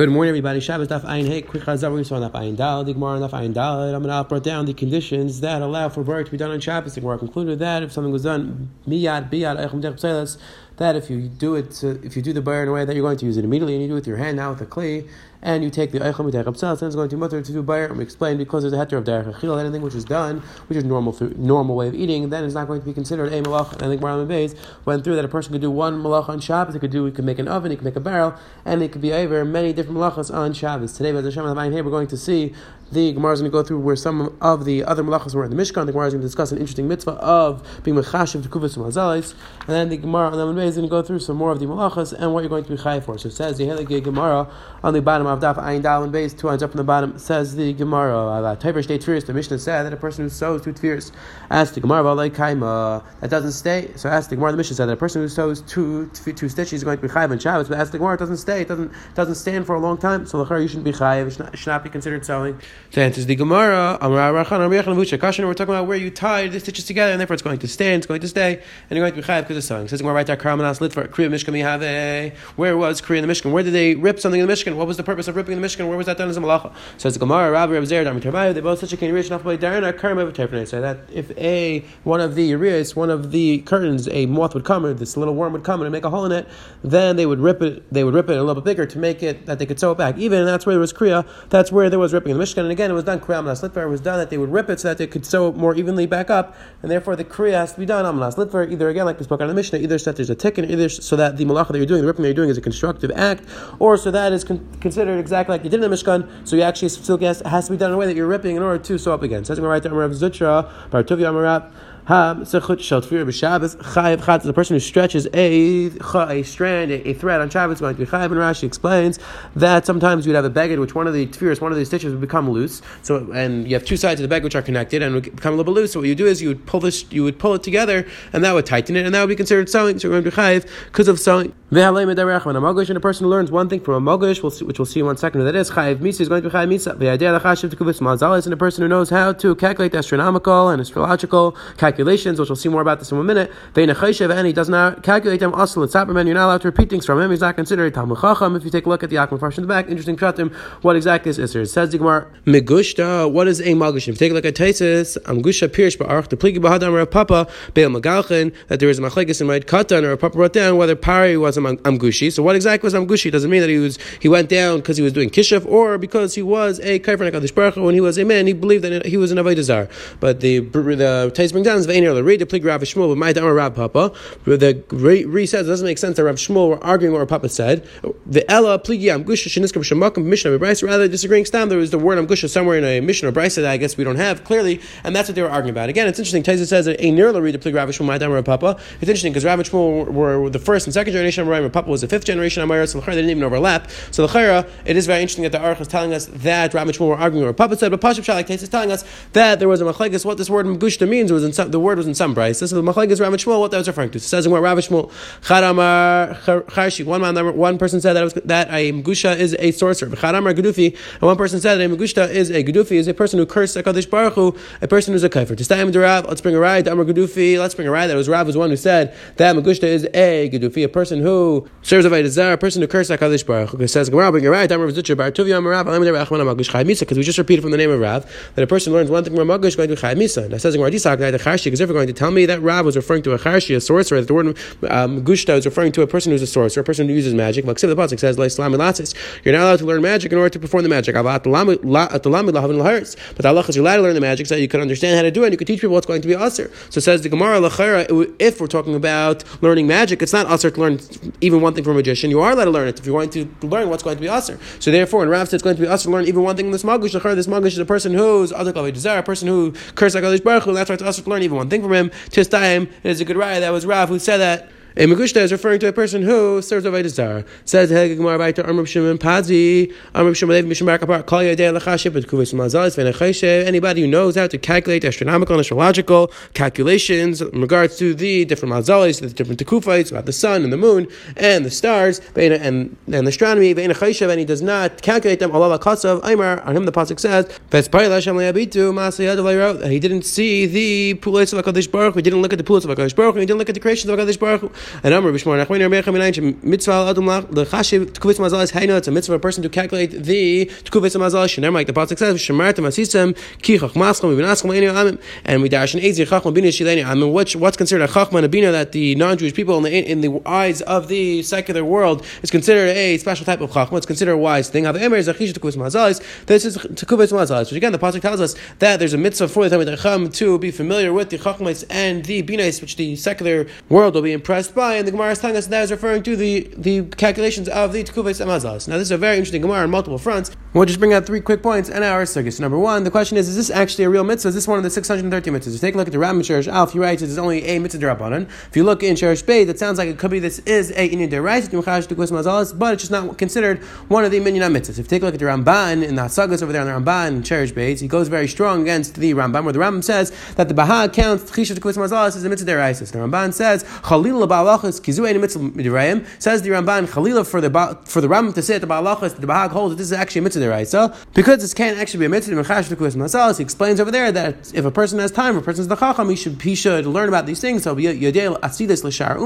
Good morning, everybody. Shabbos Daf Ayin Hey. Quick Chazar. We saw Daf Ayin Dal. The Gemara Daf Ayin Dal. I'm going to brought down the conditions that allow for work to be done on Shabbos. The Gemara concluded that if something was done miyad biyad eichem dech that if you do it, uh, if you do the bar in a way that you're going to use it immediately, and you do it with your hand, now with a clay, and you take the eichel mitech then it's going to mutter to do bar. And we explained because there's a heter of derech achil, anything which is done, which is normal normal way of eating, then it's not going to be considered a malach. And I think Maram Beis went through that a person could do one malach on Shabbos. He could do, he could make an oven, he could make a barrel, and it could be over many different malachas on Shabbos. Today, by the Shem here, we're going to see the Gemara is going to go through where some of the other malachas were in the Mishkan. The Gemara is going to discuss an interesting mitzvah of being mechashiv to kuvas and and then the Gemara on the is going to go through some more of the malachas and what you're going to be chai for. So it says the Helig Gemara on the bottom of Daf Ayin Dal and Beis, two lines up from the bottom, says the Gemara. Taiver Shtei Tfiris. The Mishnah said that a person who sows two Tfiris asks the Gemara about kaima that doesn't stay. So ask the Gemara. The Mishnah said that a person who sows two two stitches is going to be chai on Shabbos, but ask the Gemara doesn't stay. It doesn't doesn't stand for a long time. So the you shouldn't be chai. It should not be considered sowing. So answers the Gemara. We're talking about where you tied the stitches together, and therefore it's going to stand, it's going to stay, and you're going to be chayav because of sewing. Says Gemara right there, Karamanas for Kriya Mishkan Mihave. Where was Kriya in the Mishkan? Where did they rip something in the Mishkan? What was the purpose of ripping in the Mishkan? Where was that done as a malacha? So it's Gemara, Rabbi Reb Zer. They both such a reach enough by Darina Karma Terpene. So that if a one of the areas, one of the curtains, a moth would come or this little worm would come and make a hole in it, then they would rip it. They would rip it a little bit bigger to make it that they could sew it back. Even that's where there was Kriya. That's where there was ripping in the Mishkan. And again, it was done Kriya Litvar was done that they would rip it so that they could sew it more evenly back up, and therefore the kriya has to be done Amnas Litvar either again like we spoke on the Mishnah, either so that there's a tikkun, either so that the malacha that you're doing, the ripping that you're doing is a constructive act, or so that is con- considered exactly like you did in the Mishkan, so you actually still has, has to be done in a way that you're ripping in order to sew up again. So I'm going to write to Zutra, Bartuvi Amarab. The person who stretches a, a strand, a, a thread on Shabbos is going to be chayav. And Rashi explains that sometimes you'd have a beged which one of the tefillas, one of these stitches would become loose. So and you have two sides of the bag which are connected and would become a little bit loose. So what you do is you would pull this, you would pull it together, and that would tighten it, and that would be considered sewing. So you're going to be chayav because of sewing. And a mogh and a person who learns one thing from a mogish, which we'll see in one second, that is chayiv misa is going to be chayiv misa. The idea of Chashiv to Kuvitz Mazzalas. And a person who knows how to calculate astronomical and astrological calculations, which we'll see more about this in one minute. And he does not calculate them. Also, it's you're not allowed to repeat things from him. He's not considered Talmud Chacham. If you take a look at the Akhman Farsh in the back, interesting pratim. What exactly is Isser? It says the Gemara Megushta. What is a magush? If you take a look at Taisis, Amgusha Pirsh Ba'arch the Pligi Bahadam Rav Papa Be'el Magalchin that there is a machlekes in Raid Katan or Papa wrote down whether Pari was a Amgushi. So what exactly was Amgushi? Doesn't mean that he was he went down because he was doing Kishif or because he was a kaifer Hakadosh Baruch when he was a man he believed that he was an avodah zar. But the the Tais brings down is ve'iner the read the plig Rav Shmuel but my damar Rav Papa. The re says it doesn't make sense that Rav Shmuel were arguing what Rav Papa said. The Ella pligi Amgusha sheniskam shemakim mishnah brisa rather disagreeing stam there was the word Amgusha somewhere in a mission or brisa that I guess we don't have clearly and that's what they were arguing about. Again, it's interesting. Tais says that a the read the plig Rav Shmuel my Rav Papa. It's interesting because Rav Shmuel were, the first and second generation of Rav Papa was the fifth generation Amar, so they didn't even overlap. So the Chayra, it is very interesting that the Aruch is telling us that Rav Shmuel were arguing over Papa said, but Pashab Shalak case is telling us that there was a Machlekes, what this word Mgushta means, was in some, the word was in some price. So the Machlekes Rav Shmuel, what that was referring to. It says in what Rav Shmuel, Charamar Charshi, one man, one person said that, was, that a Mgusha is a sorcerer. Charamar Gudufi, and one person said that a Mgushta is a Gudufi, is a person who cursed HaKadosh Baruch Hu, a person who's a kaifer. To stay Rav, let's bring a ride, Amar Gudufi, let's bring a ride. That was Rav was one who said that Mgushta is a Gudufi, a person who serves a Vaidazar, a person who cursed HaKadosh Baruch Hu. It says, Gemara, bring a ride, Amar Vizutcha, Bar Tuvia, Amar Rav, because we just repeated from the name of Rav that a person learns one thing from a Magish going to Chayv Misa. And it says Gemara Disak, the Because if you're going to tell me that Rav was referring to a Charshi, a sorcerer, that the word um, Gushta is referring to a person who's a sorcerer, a person who uses magic. Like the Pasuk says, You're not allowed to learn magic in order to perform the magic. But the Allah is you're allowed to learn the magic so that you can understand how to do it and you can teach people what's going to be Aser. So it says the Gemara, if we're talking about learning magic, it's not Aser to learn even one thing from a magician. You are allowed to learn it if you're going to learn what's going to be Aser. So therefore, in Rav says it's going to be Aser to learn even one thing in this Magush. This Magush is a person who's other a person who curses like Baruch Hu. That's why it's Aser to learn even one thing from him. Tis it is a good raya that was Rav who said that. A Megushta is referring to a person who serves a Vaidazar. Says Hegeg Gemara Baita Amr Shimon Pazi, Amr Shimon Mishmar Kapar, Kal Yadei Lachashib, but Kuvis Mazalis, Venecheshe, anybody who knows how to calculate astronomical and astrological calculations in regards to the different Mazalis, the different Tekufaites, about the sun and the moon and the stars, and, and, and astronomy, Venecheshe, and he does not calculate them, Allah Kasav, Aymar, on him the Pasuk says, Vespayel Hashem Leabitu, Masayad He didn't see the Pulis of HaKadosh Baruch, he didn't look at the Pulis of HaKadosh Baruch, he didn't look at the creation of HaKadosh Baruch And Amr Bishmar Nachmani Rabbi Chaminayin mitzvah adam lechashiv tkuvitz mazal is hainu. It's a mitzvah for a person to calculate the tkuvitz mazal. Shneim like the pasuk says, "Shemartem asisem ki chachmaschem v'naschem leinu amim." And we dash an eitzir chachma bina shileni amim. Which what's considered a chachma and a bina that the non-Jewish people in the in the eyes of the secular world is considered a special type of chachma. It's considered a wise thing. How the emer is a chish tkuvitz mazal. This is tkuvitz mazal. Which again, the pasuk tells us that there's a mitzvah for the Talmid Chacham to be familiar with the chachmas and the binas, which the secular world will be impressed by. And the Gemara is telling us that is referring to the the calculations of the tkuvitz mazal. Now, this is a very interesting Gemara on multiple fronts. We'll just bring out three quick points in our circus. Number one, the question is: Is this actually a real mitzvah? Is this one of the 613 mitzvahs? If you take a look at the Rambam Sherish Alf, he writes it's only a mitzvah derabanan. If you look in Sherish Bey, that sounds like it could be this is a inyan deraisa, but it's just not considered one of the minyan mitzvahs. If you take a look at the Ramban in the Hasagas over there on the Ramban in Sherish Bey, he goes very strong against the Ramban, where the Ramban says that the Baha counts Chisha Tekuvas Mazalas as a mitzvah deraisa. The Ramban says Chalil Ba'alachas Kizu a mitzvah. Says the Ramban Chalila for the for the Rambam to say at the Ba'alachas the Baha holds that this is actually a mitzvah deraisa because this can't actually be a mitzvah Mechash Tekuvas Mazalas. He explains over there that if a person has time, a person is the Chacham, he should he should learn about these things. So Yodel Asidis L'Shar.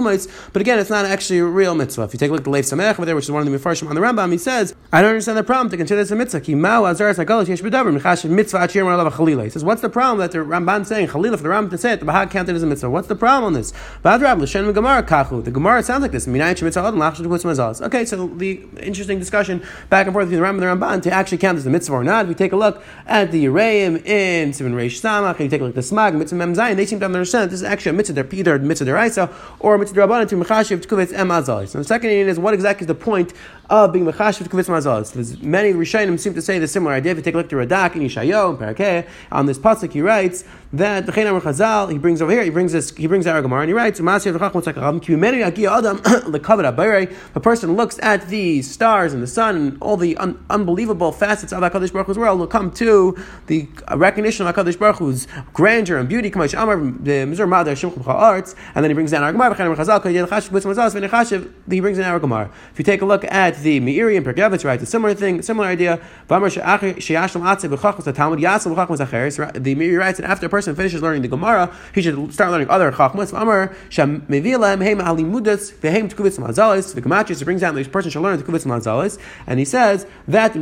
But again, it's not actually a real mitzvah. If you take a look at the Lev Sameach over there, which is one of the Mefarshim on the Rambam, he says, I don't understand the problem to consider this a mitzvah. Ki Mao Azaras Hagalas Yesh B'Davar Mechash Mitzvah Achir Mar Chalila. He says, what's the problem that the Ramban saying Chalila for the Rambam to say it? The Bahag counted as a mitzvah. What's the problem on this? Badrab L'Shen Gemara Kachu. The Gemara sounds like this. Okay, so the interesting discussion back and forth between the Rambam and the Ramban to actually count as a mitzvah or not. We take a look at the Yereim in Simon Reish Samach, and you take a look at the Smag, Mitzvah Mem Zayin, they seem to understand that this is actually a mitzvah. Either mitzvah deraisa or a mitzvah derabanan to mechashiv tkuvitz em azal. So the second is what exactly is the point of being mechashiv tkuvitz mazal? There's many Rishonim seem to say the similar idea. If you take a look at Radak in Yishayo and Parakeh on this pasuk, he writes that the Chayin Chazal he brings over here. He brings this. He brings our Gemara and he writes A person looks at the stars and the sun and all the un- unbelievable facets of Hakadosh Baruch Hu's world will come to the uh, recognition of Hakadosh Baruch Hu's grandeur and beauty. The and then he brings down our Gemara. He brings in our Gemara. If you take a look at the Meiri and Perkevitz, right, a similar thing, similar idea. The Meiri writes that after a person finishes learning the Gemara, he should start learning other Chachmas. The Gematris brings down that this person should learn the Kuvitz Mazalis, and he says that that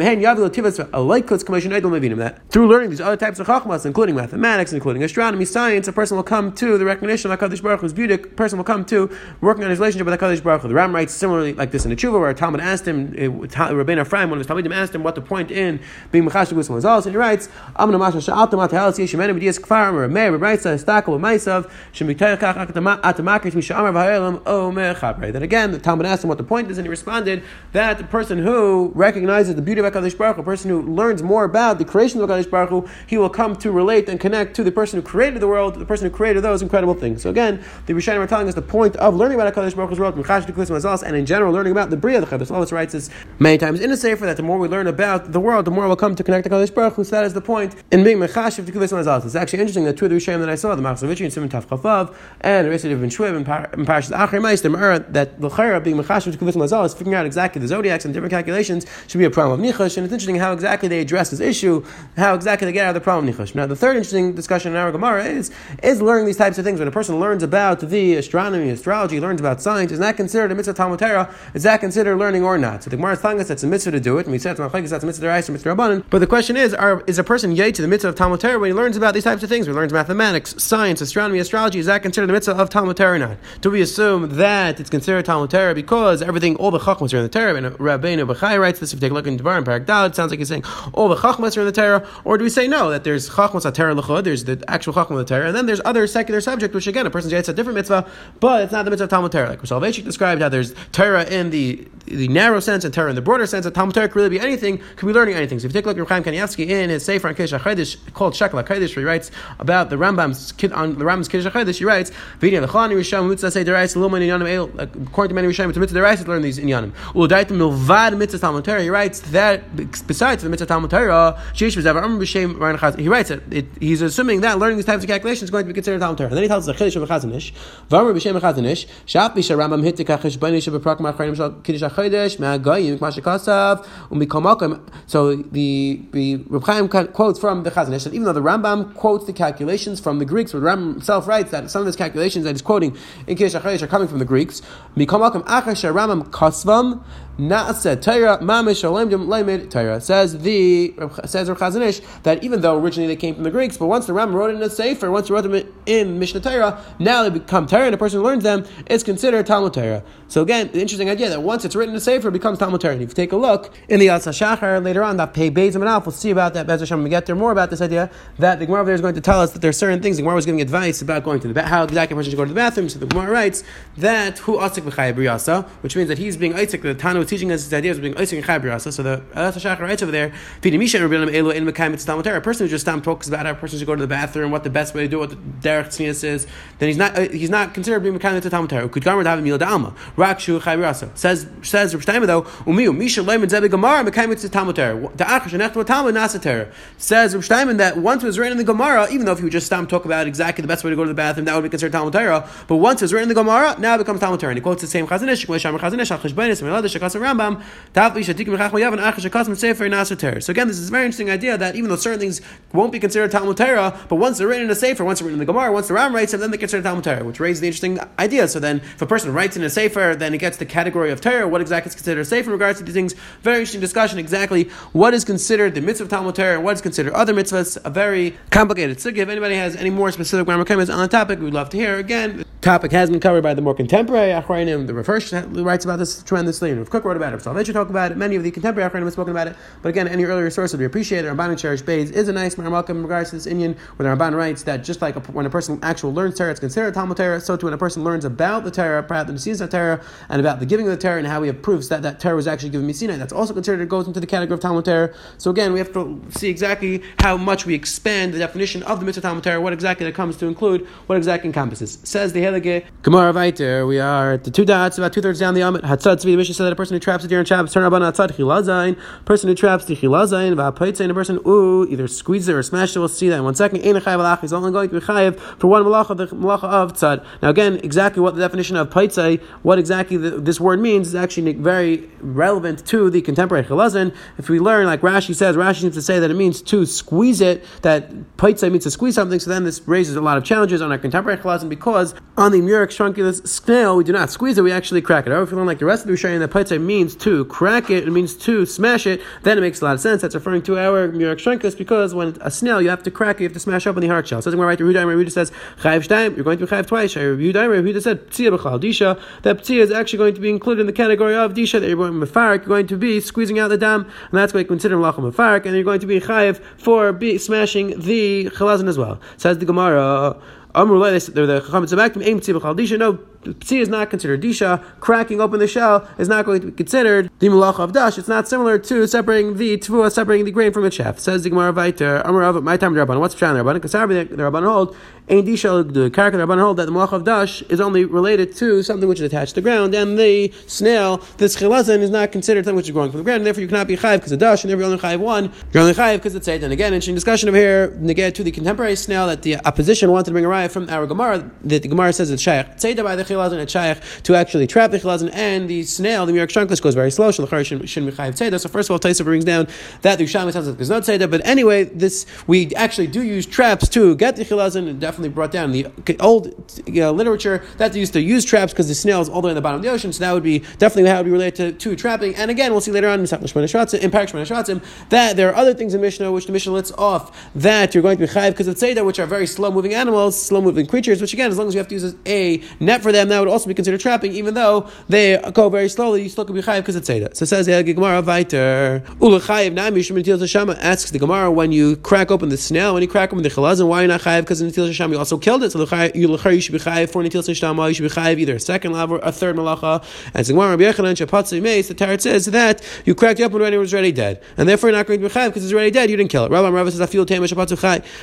through learning these other types of Chachmas, including mathematics, including astronomy, science, a person will come to the recognition of HaKadosh Baruch Hu's beauty, a person will come to working on his relationship with HaKadosh Baruch Hu. The Ram writes similarly like this in the Tshuva, where Talmud asked him, uh, Rabbeinu Ephraim, one of his Talmudim asked him what the point in being Mechash Gus Mazal, and he writes, Amna Masha Sha'alta Matahal Siya Shemene B'Dias Kfar, or Meir, Rebreitza, Estakel, Maisav, Atamakris, Mishamar V'Hayelam, O Mechabre. Then again, the Talmud asked him what the point is, and he responded that the person who recognizes the beauty of HaKadosh Baruch Hu, a person who learns more about the creation of HaKadosh Baruch Hu, he will come to relate and connect to the person who created the world, the person who created those incredible things. So again, the Rishonim are telling us the point of learning about HaKadosh Baruch Hu's world, and in general learning about the Bria, the Chavos Lois writes this many times in a Sefer, that the more we learn about the world, the more we'll come to connect to HaKadosh Baruch Hu, so that is the point in being Mechashiv to Kuvas Mazal. It's actually interesting that two of the Rishonim that I saw, the Machzor Vitry and Simon Tav Chafav, and the Resid Ben Shwiv and Parashas Achri the that the Chayra being Mechashiv to Kuvas Mazal is figuring out exactly the zodiacs and different calculations should be a problem of Nichash, and it's interesting how exactly they address this issue, how exactly they get out of the problem of Nichash. Now, the third interesting discussion in our Gemara is, is learning these types of things. When a person learns about the astronomy, astrology, learns about science, is that considered a mitzvah Talmud Torah? Is that considered learning or not? So the Gemara is telling us that's a mitzvah to do it, and we said it's a mitzvah to. But the question is, are, is a person yay to the mitzvah of Talmud Torah when he learns about these types of things? When he learns mathematics, science, astronomy, astrology, is that considered the mitzvah of Talmud Torah or not? Do we assume that it's considered Talmud Torah because everything, all the chachmas are in the Torah, and Rabbeinu Bechai writes this, if you take a look in Devar and Parak Dal, it sounds like he's saying all the chachmas are in the Torah, or do we say no, that there's chachmas Torah Lechud, there's the actual chachmas of the Torah, and then there's other secular subject, which again, a person's it's a different mitzvah, but it's not the mitzvah of Talmud Torah. Like Rishal described how there's Torah in the the narrow sense and Torah in the broader sense, that Talmud Torah could really be anything, could be learning anything. So if you take a look at Chaim Kanievsky in his Sefer on called Shekel HaKodesh, he writes about the Rambam's kid on the Rambam's Kiddush HaChadosh, he writes, "V'idin l'chani risham mitzvah say derais lumen inyanim el." According to many Rishonim, it's mitzvah derais to learn these inyanim. U'daitim milvad mitzvah Talmud Torah. He writes that besides the mitzvah Talmud Torah, sheish amr b'shem Chaz. He writes it, it, He's assuming that learning these types of calculations is going to be considered Talmud Torah. And then he tells the Chiddush of Chazon Ish, v'amr b'shem Chazon Ish, shaf b'shem Rambam hitik ha'cheshbani shebeprak ma'achayim shal Kiddush u'mikomakim. So the the Reb Chaim quotes from the Chazon Ish that even though the Rambam quotes the calculations from the Greeks, the Rambam himself writes that some of his calculations that he's quoting in Kiddush are coming from the Greeks. Naaseh Torah Mamish Alemdim Lemed Torah. Says the says Rav Chazon Ish that even though originally they came from the Greeks, but once the Ram wrote it in a Sefer, once he wrote them in Mishnah Torah, now they become Torah, and a person who learns them is considered Talmud Torah. So again, the interesting idea that once it's written in a Sefer, it becomes Talmud Torah. And if you take a look in the Yatsa Shachar later on, that Pei Beis and we'll see about that. Bez Hashem, we get there more about this idea that the Gemara there is going to tell us that there are certain things. The Gemara was giving advice about going to the how exactly a person should go to the bathroom. So the Gemara writes that who asik b'chayah which means that he's being Isaac. The Tanu teaching us this idea being Isaac and So the Shachar writes over there, a person who just stam talks about how a person should go to the bathroom, what the best way to do what the derech tznius is, then he's not uh, he's not considered being Mekayim to Talmud. Could Gomer have a meal Alma? Rakshu Chayrasa. Says says Rav Shtaima though, Umiu Misha Leiman Zebi Gemara Mekayim to Talmud Torah. And Echta Talmud Nasa Torah. Says Rav that once it was written in the Gemara, even though if you would just stam talk about exactly the best way to go to the bathroom, that would be considered Talmud Torah. But once it was written in the Gemara, now it becomes Talmud Torah. And he quotes the same Chazon Ish, Shemar Chazon Ish, Al Cheshbainis, Meladish, Shakas Rambam, so again, this is a very interesting idea that even though certain things won't be considered Talmud Torah, but once they're written in a Sefer, once they're written in the Gemara, once the Ram writes them, then they're considered Talmud Torah, which raises the interesting idea. So then, if a person writes in a Sefer, then it gets the category of Torah. What exactly is considered a Sefer in regards to these things? Very interesting discussion exactly what is considered the mitzvah of Talmud Torah and what is considered other mitzvahs. A very complicated sugya. If anybody has any more specific grammar comments on the topic, we'd love to hear. Again, topic has been covered by the more contemporary Achrayim. The Reverse writes about this tremendously, and Rav Kook wrote about it. Should talk about it. Many of the contemporary Achrayim have spoken about it. But again, any earlier source would be appreciated. Ramban and Cherish Bays is a nice Maramakim in regards to this Indian, where the Ramban writes that just like a, when a person actually learns Torah, it's considered Talmud Torah, so too when a person learns about the Torah, perhaps the Messiah Torah, and about the giving of the Torah, and how we have proofs that that Torah was actually given Messina, that's also considered, it goes into the category of Talmud Torah. So again, we have to see exactly how much we expand the definition of the mitzvah Talmud Torah, what exactly that comes to include, what exactly encompasses. Says the Helige Gemara Viter, we are at the two dots, about two thirds down the Amit. Hatzad the Mishnah said that a person who traps a deer in Shabbos, turn Rabban Hatzad Chilazain, person who traps the chilazayin v'apaitzayin, a person ooh either squeezes it or smashes it. We'll see that in one second. Ein chayav alach. He's only going to be chayav for one malacha, the malacha of tzad. Now again, exactly what the definition of paitzay, what exactly the, this word means, is actually very relevant to the contemporary chilazin. If we learn, like Rashi says, Rashi seems to say that it means to squeeze it. That paitzay means to squeeze something. So then this raises a lot of challenges on our contemporary chilazin because on the Murex trunculus snail we do not squeeze it, we actually crack it. However, if we learn like the rest of the Rishonim that paitzay means to crack it, it means to smash it, then it makes a lot of sense. That's referring to our Murex trunculus because when a snail, you have to crack it, you have to smash open the hard shell. So we're right to Rehuda, Rehuda says, Chayiv Shtaim, you're going to be Chayiv twice. Rehuda, Rehuda said, Ptzia B'chal Disha, that Ptzia is actually going to be included in the category of Disha, that you're going to Mefarik, you're going to be squeezing out the dam, and that's going to consider Malacha Mefarik, and you're going to be Chayiv for be smashing the Chalazin as well. Says the Gemara, Amrullah, the Chacham Tzabaktim, Aim Tzibach Al Disha, no, Psi is not considered disha. Cracking open the shell is not going to be considered the malach of dash. It's not similar to separating the tvua, separating the grain from its chaff. Says the Gemara Viter, of my time Rabban. What's the Rabban? Because the Rabban hold ain't disha the character Rabban hold that the malach of dash is only related to something which is attached to the ground, and the snail, this chilazan is not considered something which is growing from the ground, and therefore you cannot be chayiv because of dash, and therefore you're only chayiv one. You're only chayiv because it's eight. And again, interesting discussion over here. Negate to the contemporary snail that the opposition wanted to bring a from our Gemara that the Gemara says it's shaykh. By the shaykh to actually trap the chilazin, and the snail, the Murex trunculus, goes very slow. Shalachar shouldn't be chayiv tzeda. So first of all, Taisa brings down that the Yerushalmi sounds like there's no tzeda, but anyway, this we actually do use traps to get the chilazin, and definitely brought down the old know, literature that they used to use traps because the snail is all the way in the bottom of the ocean. So that would be definitely how it would be related to, to trapping. And again, we'll see later on in Parak that there are other things in Mishnah which the Mishnah lets off that you're going to be chayiv because of tzeda, which are very slow moving animals, slow moving creatures. Which again, as long as you have to use a net for them, that would also be considered trapping, even though they go very slowly, you still can be chayiv because it's Seda. So it says, the Gemara Viter, Ulachayiv Nami Shemitil Tashama asks the Gemara, when you crack open the snail, when you crack open the chalazin, why are you not chayiv? Because in Nitil Tashama you also killed it. So you should be chayiv for Nitil Tashama, you should be chayiv either a second level or a third malacha. And the Gemara Rabbi Yechanan Meis, the Tarot says that you cracked it open when it was already dead. And therefore you're not going to be chayiv because it's already dead, you didn't kill it. Rabbi Rava says, I feel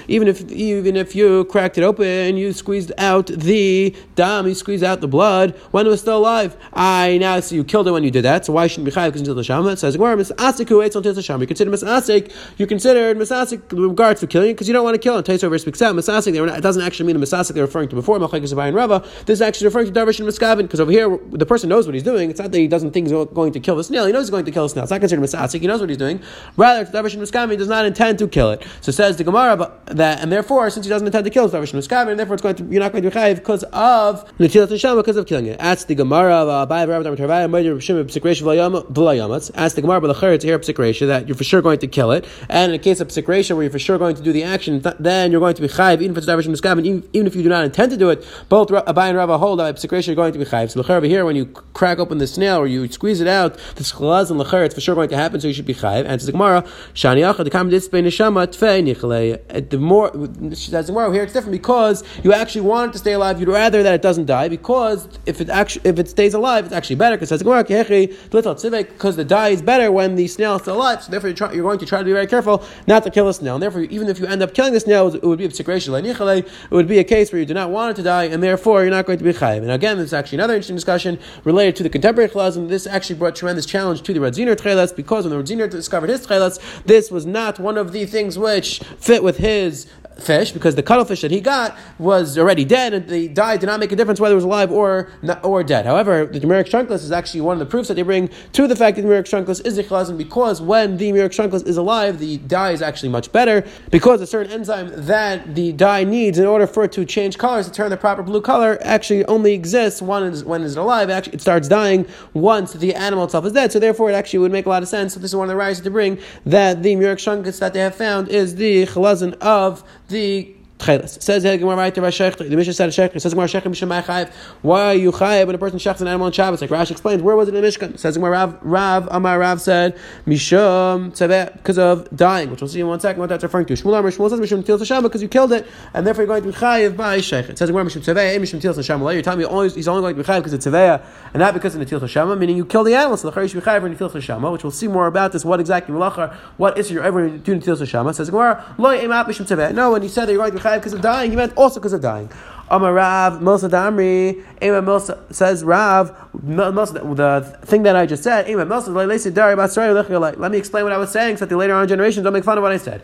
Even if, even if you cracked it open, you squeezed out the dam, you squeezed out the blood when it was still alive. I now see you killed it when you did that, so why shouldn't be because until the shama? It says Gemara misasik who waits until the shama. You consider misasik. You considered misasik regards to killing because you don't want to kill it. Taisa speaks out misasik. It doesn't actually mean the misasik they're referring to before Machlekes and Rava. This is actually referring to Darvish and Miskavin because over here the person knows what he's doing. It's not that he doesn't think he's going to kill the snail. He knows he's going to kill the snail. It's not considered misasik. He knows what he's doing. Rather, Darvish and Miskavin does not intend to kill it. So says the Gemara that, and therefore, since he doesn't intend to kill Darvish and Miskavin, therefore it's going to you're not going to be chayiv because of Netilat neshama because of killing it. Ask the Gemara uh, of Abai Rabbi Tarvaya murder Shimon psikresha v'layamatz. Ask the Gemara b'lachar to hear psikresha that you're for sure going to kill it, and in a case of psikresha where you're for sure going to do the action, then you're going to be chayiv even if it's davar shem even, even if you do not intend to do it. Both Abai and Rabbi hold that psikresha you're going to be chayiv. So lachar over here when you crack open the snail or you squeeze it out, the chalaz and lachar it's for sure going to happen, so you should be chayiv. And the Gemara shani the kam dispay neshama tfei nichalei. Uh, the more she says the Gemara here it's different because you actually want it to stay alive. You'd rather that it doesn't die because if it actually if it stays alive, it's actually better. Because because the dye is better when the snail is still alive. So therefore, you're, try, you're, going to try to be very careful not to kill the snail. And therefore, even if you end up killing the snail, it would be a it would be a case where you do not want it to die, and therefore you're not going to be chayiv. And again, this is actually another interesting discussion related to the contemporary chilazim. This actually brought tremendous challenge to the Radziner Tchelas because when the Radziner discovered his Tchelas, this was not one of the things which fit with his fish because the cuttlefish that he got was already dead and the dye did not make a difference whether it was alive or or dead. However, the Murex trunculus is actually one of the proofs that they bring to the fact that the Murex trunculus is a chalazim because when the Murex trunculus is alive, the dye is actually much better because a certain enzyme that the dye needs in order for it to change colors to turn the proper blue color actually only exists when it's, when it's alive. Actually, it starts dying once the animal itself is dead. So therefore, it actually would make a lot of sense. So this is one of the rights to bring that the Murex trunculus that they have found is the chalazin of the Tchelis. Says the Gemara right there by The Mishnah said Shechli. Says Gemara Shechli Misham Chayiv. Why are you Chayiv when a person shechs an animal on Shabbos? Like Rashi explains, where was it in the Mishkan? Says Gemara Rav, Rav Amar Rav said Misham Tzaveh because of dying, which we'll see in one second what that's referring to. Shmuel Amar Shmuel says Misham Til Hashem because you killed it, and therefore you're going to be Chayiv by Shechli. Says Gemara Misham Tzaveh Misham Til Hashem. You're telling me only, he's only going to be Chayiv because it's Tzaveh and not because of the Til Hashem, meaning you kill the animal. So the you should be Chayiv when you Til Hashem, which we'll see more about this. What exactly Malachar? What is your ever doing Til Hashem? Says Gemara Lo Emat Misham Tzaveh. No, when he said that you're going to be Because of dying, he meant also because of dying. Amar Rav, Milsa Damri, Ema Milsa says Rav, the thing that I just said, Ema Milsa, let me explain what I was saying so that the later on generations don't make fun of what I said.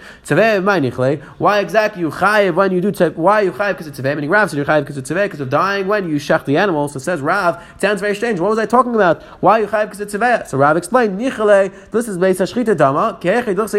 Why exactly you chayiv when you do why you chayiv because it's tzeveh? Meaning Rav said you chayiv because it's tzeveh because of dying when you shech the animal. So says Rav, sounds very strange. What was I talking about? Why you chayiv because it's tzeveh? So Rav explained, this is based on shchita dama, because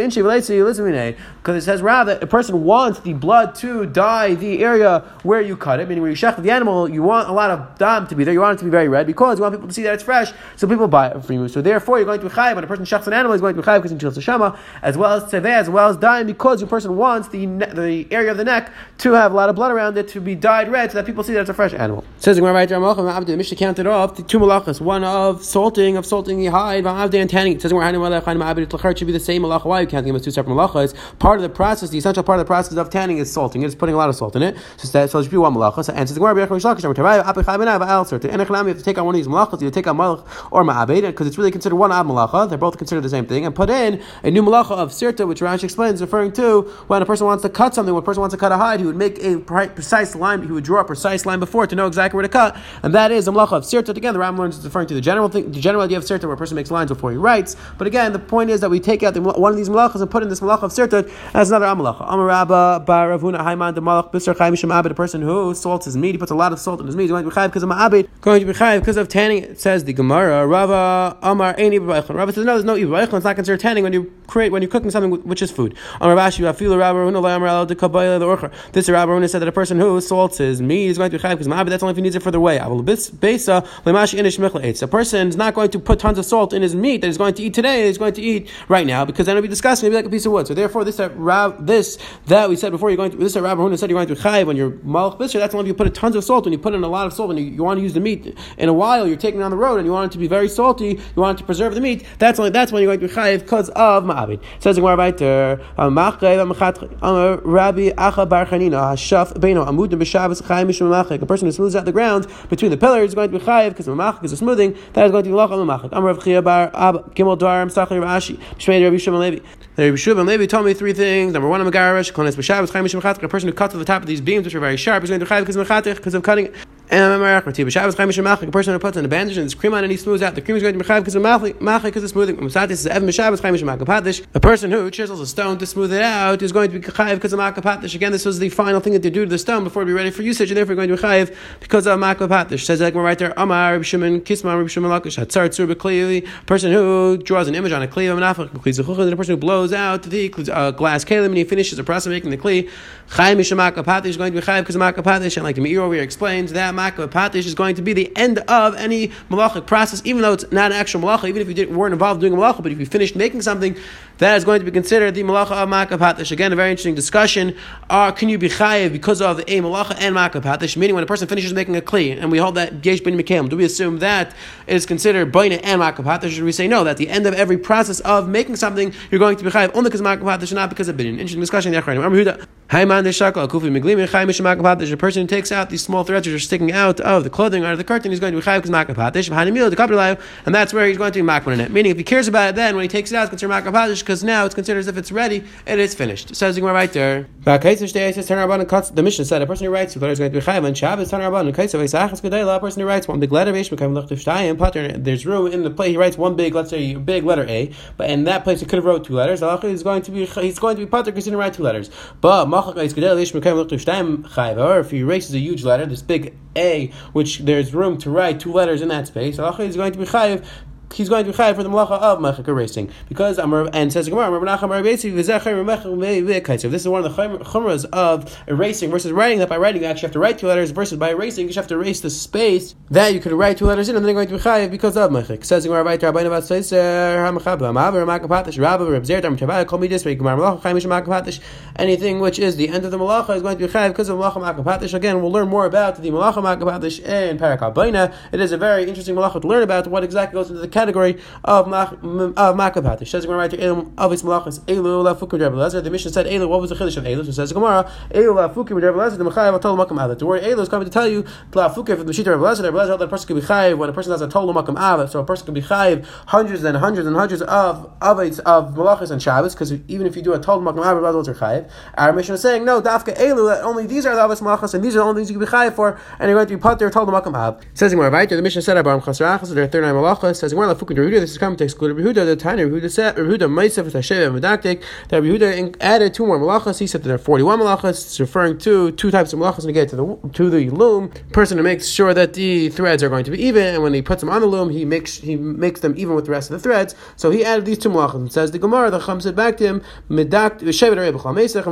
it says Rav that a person wants the blood to dye the area where you cut it, meaning where you shech the animal, you want a lot of dam to be there, you want it to be very red because you want people to see that it's fresh, so people buy it from you. So therefore, you're going to be chayiv when a person shechs an animal, he's going to be chayiv because he chills shama, as well as tzeveh, as well as dying because your person wants the ne- the area of the neck to have a lot of blood around it to be dyed red, so that people see that it's a fresh animal. Says the Mishnah counted off the two malachas, one of salting, of salting the hide, and tanning. It says it should be the same malacha. Why you counting them as two separate malachas? Part of the process, the essential part of the process of tanning is salting. It's putting a lot of salt in it. So, that, should be one malacha. So answers the Gemara, you have to take on one of these malachas, you take on malach or ma'abed, because it's really considered one ab malacha. They're both considered the same thing, and put in a new malacha of sirta, which Rashi explains, referring to when a person wants to cut something, when a person wants to cut a hide, he would make a precise line, he would draw a precise line before to know exactly where to cut, and that is a malacha of sirta. Again, the Ram learns is referring to the general thing, the general idea of sirta, where a person makes lines before he writes. But again, the point is that we take out the, one of these malachas and put in this malacha of sirta as another amalacha. Bar Ravuna Haiman the malach bisar chayim abed, a person who salts his meat, he puts a lot of salt in his meat, he's going to be chayiv because of ma'abed, going to be chayiv because of tanning. It says the Gemara, Rava Amar Eini Rava says no, there's no ibn It's not considered tanning when you create when you're cooking something which is food. Amar Bashi Afilu Rabba Runa Amar the Kabbalah the Orcher. This Rabba Runa said that a person who salts his meat is going to be chayiv because ma'abed. That's only if he needs it further away. Besa Lemashi Inish A person is not going to put tons of salt in his meat that he's going to eat today. He's going to eat right now because then it'll be disgusting. It'll be like a piece of wood. So therefore, this uh, that Rab, this that we said before, you're going to this that Rabba Runa said you're going to chayiv when you're malach bisher. That's only if you put a tons of salt. When you put in a lot of salt, and you, you want to use the meat in a while, you're taking on the road and you want it to be very salty. You want it to preserve the meat. That's only that's when you're going to be chayiv because of ma'abid. Says the Gemara weiter, Rabbi Acha Bar Chanina Hashaf Beino Amudim B'Shabbos Chayim Mishum Mamachik. A person who smooths out the ground between the pillars is going to be chayiv because mamachik is a smoothing. That is going to be lach mamachik. Amar Rav Chia Bar Ab Gimel Dvarim Sachli Rashi Shmei Rabbi Shimon Levi. Rabbi Shimon Levi told me three things. Number one, I'm a B'Shabbos Chayim Mishum. A person who cuts to the top of these beams which are very sharp is going to be chayiv because of cutting. A person who puts on a bandage and there's cream on and he smooths out. The cream is going to be chayiv because of machik because of smoothing. A person who chisels a stone to smooth it out is going to be chayiv because of makapatish. Again, this was the final thing that they do to the stone before it be ready for usage, and therefore going to be chayiv because of makapatish. Says like right there, Amar Reb Shimon Kisma Reb Shimon Lakish Hatzar Tzur Bekli. Person who draws an image on a kli of an afach, and the person who blows out the uh, glass kalim and he finishes the process of making the kli. Chayiv mishamakapatish is going to be chayiv because of makapatish, and like the Meir over here explains that makah patish is going to be the end of any malachic process, even though it's not an actual malacha, even if you didn't, weren't involved doing a malacha, but if you finished making something, that is going to be considered the malacha of makah patish. Again, a very interesting discussion. Uh, can you be chayiv because of a malacha and makah patish? Meaning, when a person finishes making a kli, and we hold that yesh mikam, do we assume that it is considered baina and makah patish? Should we say no? That at the end of every process of making something, you're going to be chayiv only because of makah patish, not because of binyan. Interesting discussion. A person who takes out these small threads which are sticking out of the clothing or the curtain, he's going to be chayiv because makah patish. And that's where he's going to be makah in it. Meaning, if he cares about it, then when he takes it out, it's considered makah patish because now it's considered as if it's ready and it's finished. Says the right there. The mission said a person who writes is going to be chayiv on Shabbos. A person who writes one big letter, there's room in the place he writes one big, let's say big letter A, but in that place he could have wrote two letters. He's going to be he's going to be pater because he didn't write two letters. But if he erases a huge letter, this big A, which there's room to write two letters in that space, he's going to be chayiv he's going to be chayav for the malacha of mechak erasing because Amar and says Gemara This is one of the chumras of erasing versus writing. That by writing you actually have to write two letters versus by erasing you just have to erase the space that you could write two letters in, and then you're going to be chayav because of mechak. Says Gemara there. Rabbeinu about Anything which is the end of the malacha is going to be chayav because of malacha makapatish. Again, we'll learn more about the malacha makapatish in parakal It is a very interesting malacha to learn about what exactly goes into the category of makapatish. Says Gemara right there. Of its malachas elu lafukim Rebbe Lezer. The mission said elu. What was the chiddush of elu? So says Gemara elu lafukim Rebbe Lezer. The mechayev atol makam avet. The word elu is coming to tell you lafukim from the of Rebbe Lezer. Rebbe Lezer that a person can be chayiv when a person has a total makam avet. So a person can be chayiv hundreds and hundreds and hundreds of avets of malachas and Shabbos because even if you do a total makam avet, Rebbe Lezer chayiv. Our mission is saying no dafka elu that only these are the avets malachas and these are the only things you can be chayiv for and you're going to be put there total makam avet. Says Gemara right there. The mission said about chasrachas. There are thirty nine malachas. Says Gemara lafukim Rehuda. This is coming to exclude Rehuda. The Tanya Rehuda said Rehuda Ma'isef and Medaktik. That Rehuda added two more malachas. He said that there are forty one malachas. It's referring to two types of malachas. And get to the to the loom, person who makes sure that the threads are going to be even, and when he puts them on the loom, he makes he makes them even with the rest of the threads. So he added these two malachas. And says the Gemara, the Chum said back to him, Medak Shevet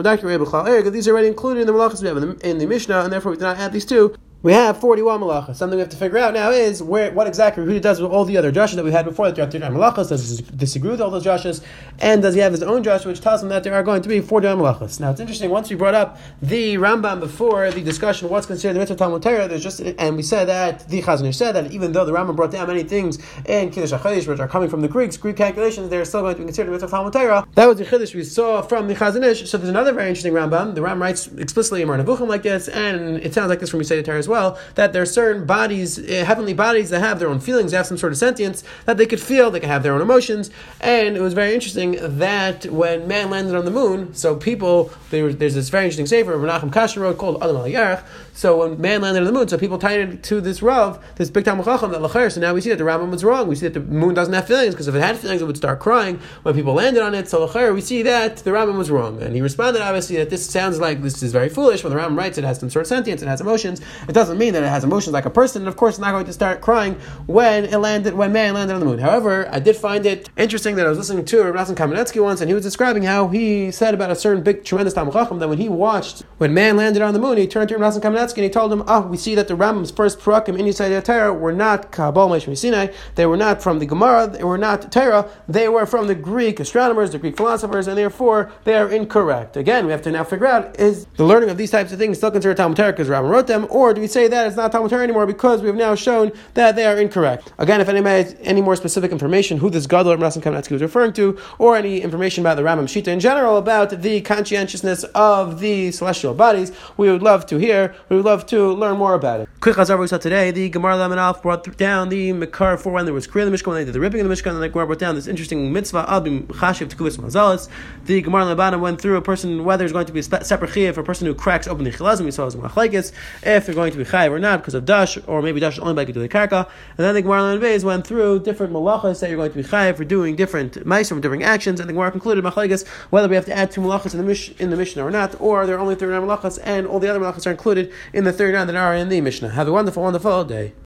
Medak Rebechal Erg. These are already included in the malachas we have in the, in the Mishnah, and therefore we did not add these two we have 41 malachas. Something we have to figure out now is where what exactly Rehuda does with all the other drushes that we had before that there are 39 malachas. Does he disagree with all those drushes? And does he have his own drush which tells him that there are going to be 41 malachas? Now it's interesting, once we brought up the Rambam before the discussion what's considered the mitzvah Talmud Torah, there's just, and we said that, the Chazon said that even though the Rambam brought down many things in Kiddush HaChadosh, which are coming from the Greeks, Greek calculations, they're still going to be considered the mitzvah Talmud Torah. That was the Chiddush we saw from the Chazon So there's another very interesting Rambam. The Ram writes explicitly in Moreh Nevuchim like this, and it sounds like this from Yisrael Torah as well, that there's certain bodies, uh, heavenly bodies that have their own feelings, have some sort of sentience, that they could feel, they could have their own emotions. And it was very interesting that when man landed on the moon, so people, there, there's this very interesting sefer, Menachem Kasher wrote called Adam al So when man landed on the moon, so people tied it to this Rav, this big Talmud Chacham, that Lacher. So now we see that the Rambam was wrong. We see that the moon doesn't have feelings, because if it had feelings, it would start crying when people landed on it. So Lacher, we see that the Rambam was wrong. And he responded, obviously, that this sounds like this is very foolish. When the Rambam writes it has some sort of sentience, it has emotions. It doesn't mean that it has emotions like a person, and of course, it's not going to start crying when it landed, when man landed on the moon. However, I did find it interesting that I was listening to Rav Kamenetsky once, and he was describing how he said about a certain big, tremendous Talmud Chacham that when he watched when man landed on the moon, he turned to Rav Kamenetsky and he told him, "Oh, we see that the Rambam's first parakim in Yisrael Torah were not Kabbalah Meshmi Sinai. They were not from the Gemara. They were not Torah. They were from the Greek astronomers, the Greek philosophers, and therefore they are incorrect." Again, we have to now figure out: is the learning of these types of things still considered Talmud Torah because Rambam wrote them, or do we say that it's not Talmud Torah anymore because we have now shown that they are incorrect. Again, if anybody has any more specific information who this Gadol Rasim Kamenetsky was referring to, or any information about the Rambam Shita in general about the conscientiousness of the celestial bodies, we would love to hear. We would love to learn more about it. Quick Chazar we saw today, the Gemara Lamanaf brought down the Makar for when there was Kriya the Mishkan, when they did the ripping of the Mishkan, and the Gemara brought down this interesting mitzvah Abim Chashiv Tekuvis Mazalis. The Gemara Labanam went through a person whether it's going to be a separate chiyah for a person who cracks open the chilazim. We saw as machlekes if they're going to be chayiv or not because of dash or maybe dash only by the Karka. And then the Gemara and Beis went through different malachas that you're going to be chayiv for doing different from different actions. And the Gemara concluded machlekes whether we have to add two malachas in the mish in the Mishnah or not, or there are only 39 malachas and all the other malachas are included in the 39 that are in the Mishnah. Have a wonderful, wonderful day.